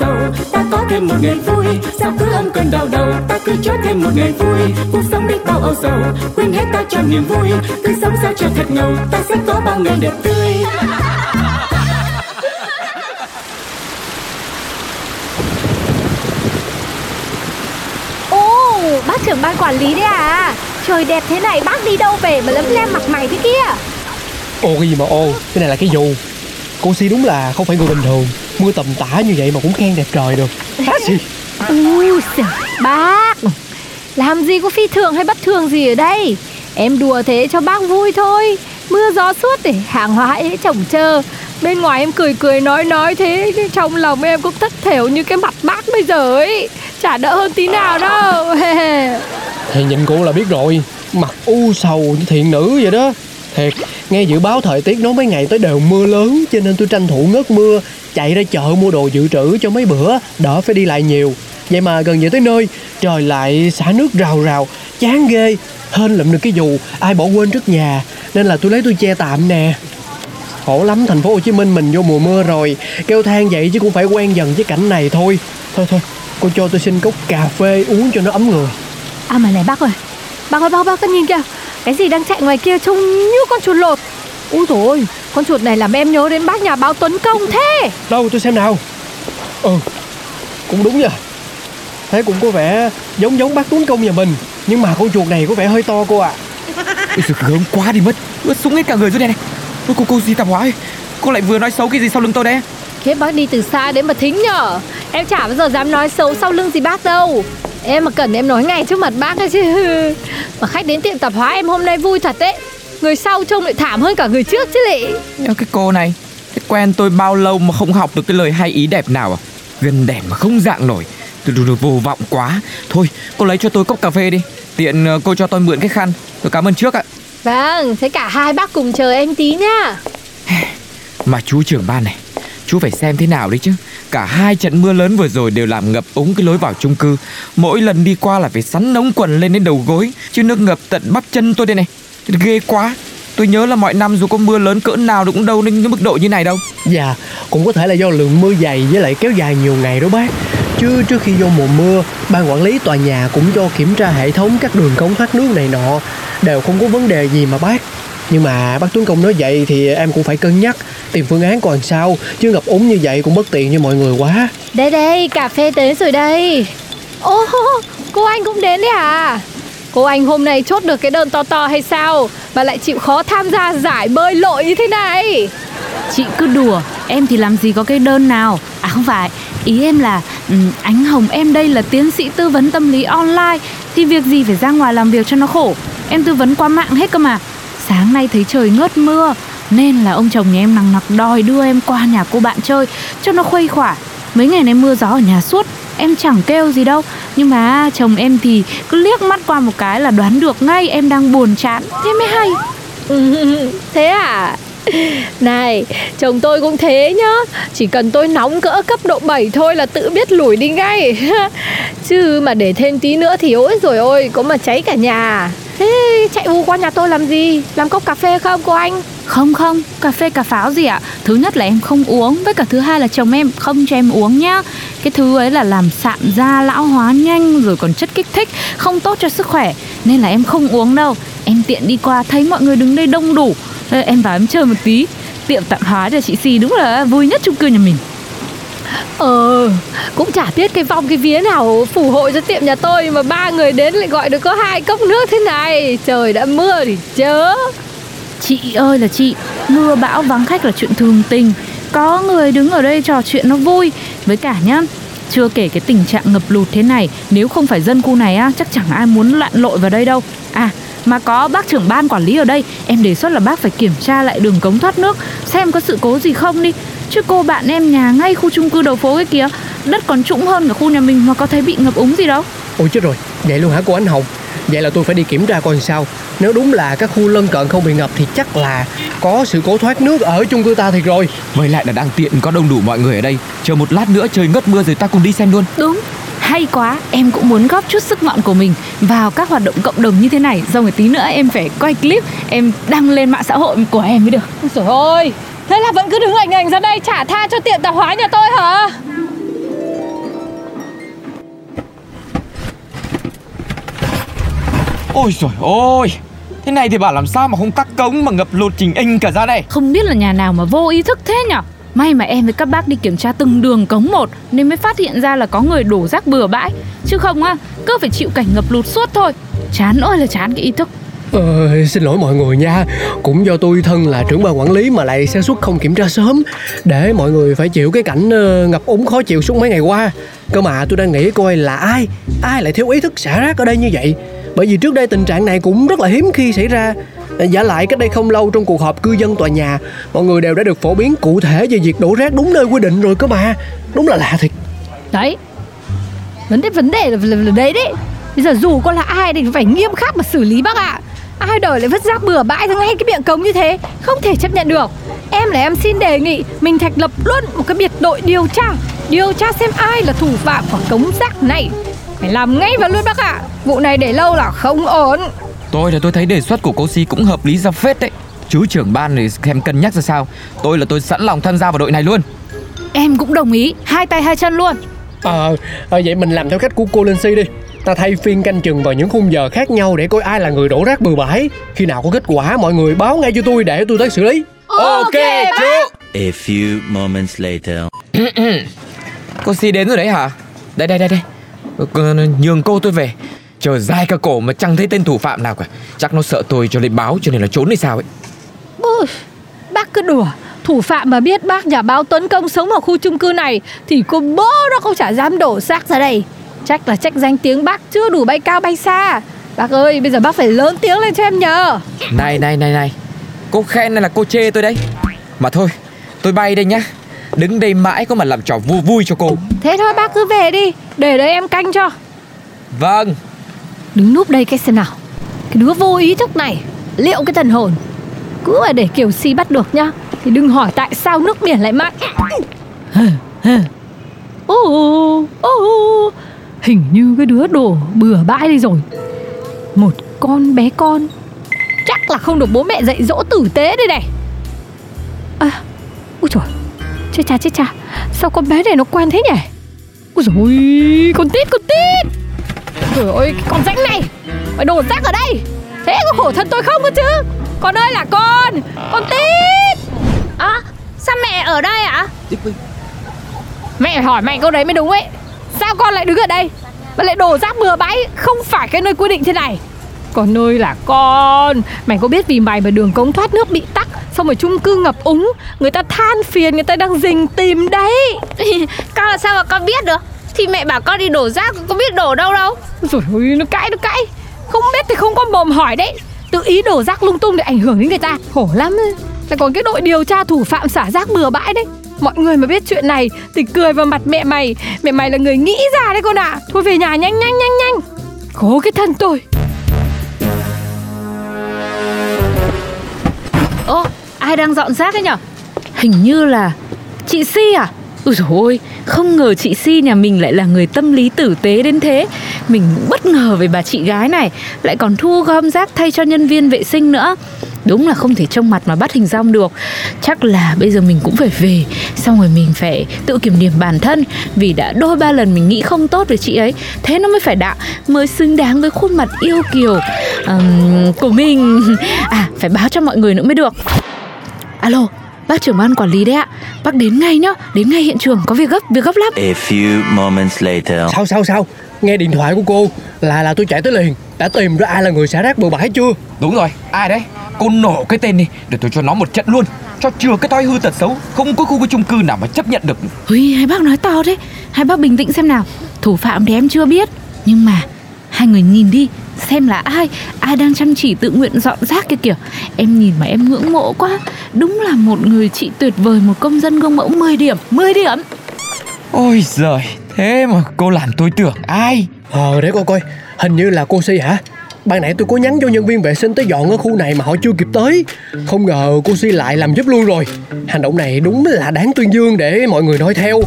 sầu ta có thêm một ngày vui sao cứ âm cơn đau đầu? Ta cứ cho thêm một ngày vui cuộc sống đi bao âu sầu. Quên hết ta cho niềm vui cứ sống sao cho thật ngầu. Ta sẽ có bao ngày đẹp tươi. Ồ, bác trưởng ban quản lý đấy à? Trời đẹp thế này bác đi đâu về mà lấm lem mặt mày thế kia? Ô cái gì mà ô? Cái này là cái dù Cô Si đúng là không phải người bình thường Mưa tầm tã như vậy mà cũng khen đẹp trời được. Há gì Ui giời, bác. Làm gì có phi thường hay bất thường gì ở đây? Em đùa thế cho bác vui thôi. Mưa gió suốt để hàng hóa ấy trồng trơ. Bên ngoài em cười cười nói nói thế nhưng Trong lòng em cũng thất thểu như cái mặt bác bây giờ ấy. Chả đỡ hơn tí nào đâu. Thì nhìn cô là biết rồi. Mặt u sầu như thiện nữ vậy đó Thiệt, Nghe dự báo thời tiết nói mấy ngày tới đều mưa lớn, Cho nên tôi tranh thủ ngớt mưa, Chạy ra chợ mua đồ dự trữ cho mấy bữa, Đỡ phải đi lại nhiều. Vậy mà gần về tới nơi, Trời lại xả nước rào rào, Chán ghê, Hên lụm được cái dù, Ai bỏ quên trước nhà, Nên là tôi lấy tôi che tạm nè. Khổ lắm, thành phố Hồ Chí Minh mình vô mùa mưa rồi, Kêu than vậy chứ cũng phải quen dần với cảnh này thôi. Thôi thôi, Cô cho tôi xin cốc cà phê uống cho nó ấm người. À mà này, bác ơi Bác ơi bác bác nhìn kìa cái gì đang chạy ngoài kia trông như con chuột lột. Úi dồi ôi Con chuột này làm em nhớ đến bác nhà báo Tuấn Công thế. Đâu tôi xem nào. Ừ Cũng đúng nha Thế cũng có vẻ giống giống bác Tuấn Công nhà mình Nhưng mà con chuột này có vẻ hơi to cô ạ. Ôi giời, gớm quá đi mất. Ướt súng hết cả người rồi đây này. Ôi cô cô gì tạp hóa ấy Cô lại vừa nói xấu cái gì sau lưng tôi đấy? Thế bác đi từ xa đến mà thính nhở Em chả bao giờ dám nói xấu sau lưng gì bác đâu. Em mà cần em nói ngay trước mặt bác ấy chứ Mà khách đến tiệm tạp hóa em hôm nay vui thật đấy. Người sau trông lại thảm hơn cả người trước chứ lị cái cô này Thế quen tôi bao lâu mà không học được cái lời hay ý đẹp nào à? Gần đẹp mà không dạng nổi. Tôi đủ vô vọng quá. Thôi cô lấy cho tôi cốc cà phê đi. Tiện ờ, cô cho tôi mượn cái khăn. Tôi cảm ơn trước ạ. Vâng, thế cả hai bác cùng chờ em tí nhá. Mà chú trưởng ban này Chú phải xem thế nào đấy chứ. Cả hai trận mưa lớn vừa rồi đều làm ngập úng cái lối vào chung cư. Mỗi lần đi qua là phải sắn nóng quần lên đến đầu gối, Chứ nước ngập tận bắp chân tôi đây này. Ghê quá. Tôi nhớ là mọi năm dù có mưa lớn cỡ nào cũng đâu đến cái mức độ như này đâu. Dạ Cũng có thể là do lượng mưa dày với lại kéo dài nhiều ngày đó bác. Chứ trước khi vô mùa mưa, Ban quản lý tòa nhà cũng cho kiểm tra hệ thống các đường cống thoát nước này nọ. Đều không có vấn đề gì mà bác. Nhưng mà bác Tuấn Công nói vậy thì em cũng phải cân nhắc Tìm phương án còn sao Chứ ngập úng như vậy cũng bất tiện cho mọi người quá. Đây đây, cà phê tới rồi đây. Ô, cô anh cũng đến đấy à? Cô anh hôm nay chốt được cái đơn to to hay sao Mà lại chịu khó tham gia giải bơi lội như thế này? Chị cứ đùa Em thì làm gì có cái đơn nào. À không phải Ý em là ừm, Ánh Hồng em đây là tiến sĩ tư vấn tâm lý online Thì việc gì phải ra ngoài làm việc cho nó khổ? Em tư vấn qua mạng hết cơ mà Sáng nay thấy trời ngớt mưa Nên là ông chồng nhà em nằng nặc đòi đưa em qua nhà cô bạn chơi Cho nó khuây khỏa. Mấy ngày nay mưa gió ở nhà suốt Em chẳng kêu gì đâu. Nhưng mà chồng em thì cứ liếc mắt qua một cái là đoán được ngay em đang buồn chán. Thế mới hay. Thế à? Này, chồng tôi cũng thế nhá. Chỉ cần tôi nóng cỡ cấp độ 7 thôi là tự biết lủi đi ngay. Chứ mà để thêm tí nữa thì ôi rồi ôi Có mà cháy cả nhà. Thế chạy u qua nhà tôi làm gì? Làm cốc cà phê không cô anh? Không không, cà phê cà pháo gì ạ? Thứ nhất là em không uống Với cả thứ hai là chồng em không cho em uống nhá. Cái thứ ấy là làm sạm da lão hóa nhanh Rồi còn chất kích thích Không tốt cho sức khỏe. Nên là em không uống đâu. Em tiện đi qua thấy mọi người đứng đây đông đủ. Em vào em chơi một tí. Tiệm tạm hóa cho chị Si đúng là vui nhất chung cư nhà mình. Ờ, cũng chả biết cái vòng cái vía nào phù hộ cho tiệm nhà tôi Mà ba người đến lại gọi được có hai cốc nước thế này. Trời đã mưa thì chớ. Chị ơi là chị Mưa bão vắng khách là chuyện thường tình. Có người đứng ở đây trò chuyện nó vui. Với cả nhá Chưa kể cái tình trạng ngập lụt thế này Nếu không phải dân khu này á Chắc chẳng ai muốn lặn lội vào đây đâu. À Mà có bác trưởng ban quản lý ở đây Em đề xuất là bác phải kiểm tra lại đường cống thoát nước Xem có sự cố gì không đi. Chứ cô bạn em nhà ngay khu chung cư đầu phố cái kia Đất còn trũng hơn cả khu nhà mình mà có thấy bị ngập úng gì đâu. Ôi chết rồi, vậy luôn hả cô Ánh Hồng? Vậy là tôi phải đi kiểm tra coi sao. Nếu đúng là các khu lân cận không bị ngập Thì chắc là có sự cố thoát nước ở chung cư ta thiệt rồi. Với lại là đang tiện có đông đủ mọi người ở đây. Chờ một lát nữa trời ngất mưa rồi ta cùng đi xem luôn. Đúng hay quá, em cũng muốn góp chút sức ngọn của mình vào các hoạt động cộng đồng như thế này. Xong rồi tí nữa em phải quay clip, em đăng lên mạng xã hội của em mới được. Rồi ôi Thế là vẫn cứ đứng ảnh ảnh ra đây trả tha cho tiệm tạp hóa nhà tôi hả? Ôi trời ơi Thế này thì bảo làm sao mà không tắc cống mà ngập lụt trình inh cả ra đây? Không biết là nhà nào mà vô ý thức thế nhở? May mà em với các bác đi kiểm tra từng đường cống một Nên mới phát hiện ra là có người đổ rác bừa bãi. Chứ không á, cứ phải chịu cảnh ngập lụt suốt thôi. Chán ơi là chán cái ý thức Ờ, xin lỗi mọi người nha. Cũng do tôi thân là trưởng ban quản lý mà lại sơ suất không kiểm tra sớm Để mọi người phải chịu cái cảnh uh, ngập úng khó chịu suốt mấy ngày qua. Cơ mà tôi đang nghĩ coi là ai Ai lại thiếu ý thức xả rác ở đây như vậy? Bởi vì trước đây tình trạng này cũng rất là hiếm khi xảy ra. Giả lại cách đây không lâu trong cuộc họp cư dân tòa nhà Mọi người đều đã được phổ biến cụ thể về việc đổ rác đúng nơi quy định rồi cơ mà. Đúng là lạ thiệt. Đấy. Vấn đề vấn đề là, là, là đấy đấy. Bây giờ dù có là ai thì phải nghiêm khắc mà xử lý bác ạ. Ai đời lại vứt rác bừa bãi ra ngay cái miệng cống như thế? Không thể chấp nhận được. Em là em xin đề nghị Mình thành lập luôn một cái biệt đội điều tra Điều tra xem ai là thủ phạm của cống rác này. Phải làm ngay và luôn bác ạ. Vụ này để lâu là không ổn. Tôi là tôi thấy đề xuất của cô Si cũng hợp lý ra phết đấy. Chứ trưởng ban thì xem cân nhắc ra sao? Tôi là tôi sẵn lòng tham gia vào đội này luôn. Em cũng đồng ý, hai tay hai chân luôn. Ờ, à, vậy mình làm theo cách của cô Linh Si đi Ta thay phiên canh chừng vào những khung giờ khác nhau để coi ai là người đổ rác bừa bãi. Khi nào có kết quả mọi người báo ngay cho tôi để tôi tới xử lý. Ok chú A few moments later. Cô Si đến rồi đấy hả? Đây đây đây đây. Ờ, Nhường cô tôi về. Chờ dài cả cổ mà chẳng thấy tên thủ phạm nào cả. Chắc nó sợ tôi cho lên báo cho nên là trốn hay sao ấy. Ôi, Bác cứ đùa. Thủ phạm mà biết bác nhà báo Tuấn Công sống ở khu chung cư này Thì cô bố nó không chả dám đổ xác ra đây Chắc là trách danh tiếng bác chưa đủ bay cao bay xa. Bác ơi bây giờ bác phải lớn tiếng lên cho em nhờ. Này này này này. Cô khen hay là cô chê tôi đấy? Mà thôi tôi bay đây nhá. Đứng đây mãi có mà làm trò vui vui cho cô. Thế thôi bác cứ về đi. Để đấy em canh cho. Vâng. Đứng núp đây cái xem nào. Cái đứa vô ý thức này Liệu cái thần hồn? Cứ phải để kiểu si bắt được nhá. Thì đừng hỏi tại sao nước biển lại mặn Ô ô Hình như cái đứa đổ bừa bãi đi rồi. Một con bé con. Chắc là không được bố mẹ dạy dỗ tử tế đây này. À Úi trời Chết cha chết cha. Sao con bé này nó quen thế nhỉ? Ui ôi Con tít con tít. Trời ơi con rãnh này. Phải đổ rác ở đây. Thế có khổ thân tôi không cơ chứ? Con ơi là con Con tít. À, sao mẹ ở đây ạ? Mẹ phải hỏi mẹ câu đấy mới đúng ấy Sao con lại đứng ở đây? Mà lại đổ rác bừa bãi Không phải cái nơi quy định thế này. Còn nơi là con. Mày có biết vì mày mà đường cống thoát nước bị tắc Xong rồi chung cư ngập úng Người ta than phiền Người ta đang rình tìm đấy. Con là sao mà con biết được? Thì mẹ bảo con đi đổ rác, con có biết đổ đâu đâu. Rồi ôi nó cãi nó cãi. Không biết thì không có mồm hỏi đấy. Tự ý đổ rác lung tung để ảnh hưởng đến người ta. Khổ lắm. Lại còn cái đội điều tra thủ phạm xả rác bừa bãi đấy Mọi người mà biết chuyện này Thì cười vào mặt mẹ mày. Mẹ mày là người nghĩ ra đấy con ạ. Thôi về nhà nhanh nhanh nhanh nhanh. Cố cái thân tôi. Ô, ai đang dọn rác ấy nhở? Hình như là chị Si à? Ôi dồi ôi, không ngờ chị Si nhà mình lại là người tâm lý tử tế đến thế. Mình bất ngờ về bà chị gái này. Lại còn thu gom rác thay cho nhân viên vệ sinh nữa. Đúng là không thể trông mặt mà bắt hình dong được. Chắc là bây giờ mình cũng phải về Xong rồi mình phải tự kiểm điểm bản thân. Vì đã đôi ba lần mình nghĩ không tốt về chị ấy Thế nó mới phải đạo Mới xứng đáng với khuôn mặt yêu kiều ừm, của mình. À, phải báo cho mọi người nữa mới được. Alo, bác trưởng ban quản lý đấy ạ. Bác đến ngay nhá, đến ngay hiện trường Có việc gấp, việc gấp lắm. A few moments later. Sao sao sao Nghe điện thoại của cô là là tôi chạy tới liền. Đã tìm ra ai là người xả rác bừa bãi chưa? Đúng rồi, ai đấy? Cô nổ cái tên đi Để tôi cho nó một trận luôn. Cho chừa cái thói hư tật xấu Không có khu cái chung cư nào mà chấp nhận được. Ui, hai bác nói to đấy Hai bác bình tĩnh xem nào. Thủ phạm thì em chưa biết. Nhưng mà hai người nhìn đi xem là ai ai đang chăm chỉ tự nguyện dọn rác kia kìa. Em nhìn mà em ngưỡng mộ quá. Đúng là một người chị tuyệt vời một công dân gương mẫu 10 điểm 10 điểm. Ôi giời Thế mà cô làm tôi tưởng ai? Ờ để coi coi. Hình như là cô Si hả? Ban nãy tôi có nhắn cho nhân viên vệ sinh tới dọn ở khu này mà họ chưa kịp tới. Không ngờ cô Si lại làm giúp luôn rồi. Hành động này đúng là đáng tuyên dương để mọi người noi theo.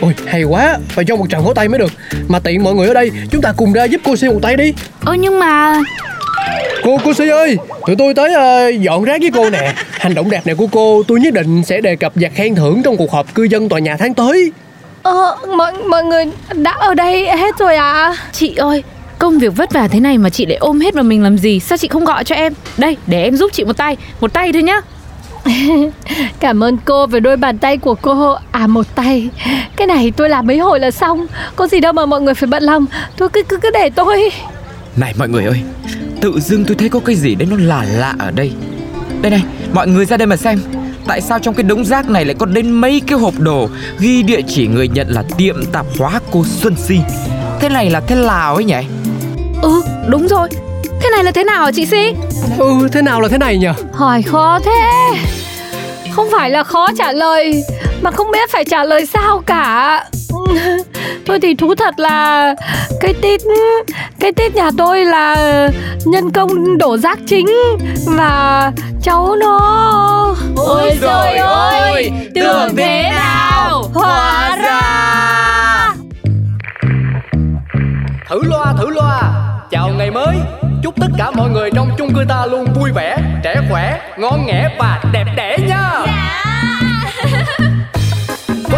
Ôi hay quá. Phải cho một trận vỗ tay mới được. Mà tiện mọi người ở đây Chúng ta cùng ra giúp cô Si một tay đi. Ơ nhưng mà Cô cô Si ơi Tụi tôi tới ờ, dọn rác với cô nè. Hành động đẹp này của cô tôi nhất định sẽ đề cập và khen thưởng trong cuộc họp cư dân tòa nhà tháng tới Ờ, mọi, mọi người đã ở đây hết rồi à? chị ơi công việc vất vả thế này mà chị lại ôm hết vào mình làm gì? Sao chị không gọi cho em? Đây để em giúp chị một tay một tay thôi nhá. Cảm ơn cô về đôi bàn tay của cô. À một tay. Cái này tôi làm mấy hồi là xong. Có gì đâu mà mọi người phải bận lòng. Thôi cứ cứ, cứ để tôi. Này mọi người ơi. Tự dưng tôi thấy có cái gì đấy nó lạ lạ ở đây. Đây này mọi người ra đây mà xem Tại sao trong cái đống rác này lại có đến mấy cái hộp đồ Ghi địa chỉ người nhận là tiệm tạp hóa cô Xuân Si? Thế này là thế nào ấy nhỉ? Ừ đúng rồi. Thế này là thế nào hả chị si? Ừ thế nào là thế này nhỉ? Hỏi khó thế. Không phải là khó trả lời Mà không biết phải trả lời sao cả Thôi thì thú thật là Cái tít Cái tít nhà tôi là Nhân công đổ rác chính Và cháu nó Ôi giời ơi, tưởng thế nào, hóa ra. Thử loa thử loa. Chào ngày mới. Chúc tất cả mọi người trong chung cư ta luôn vui vẻ Trẻ khỏe, ngon nghẻ và đẹp đẽ nha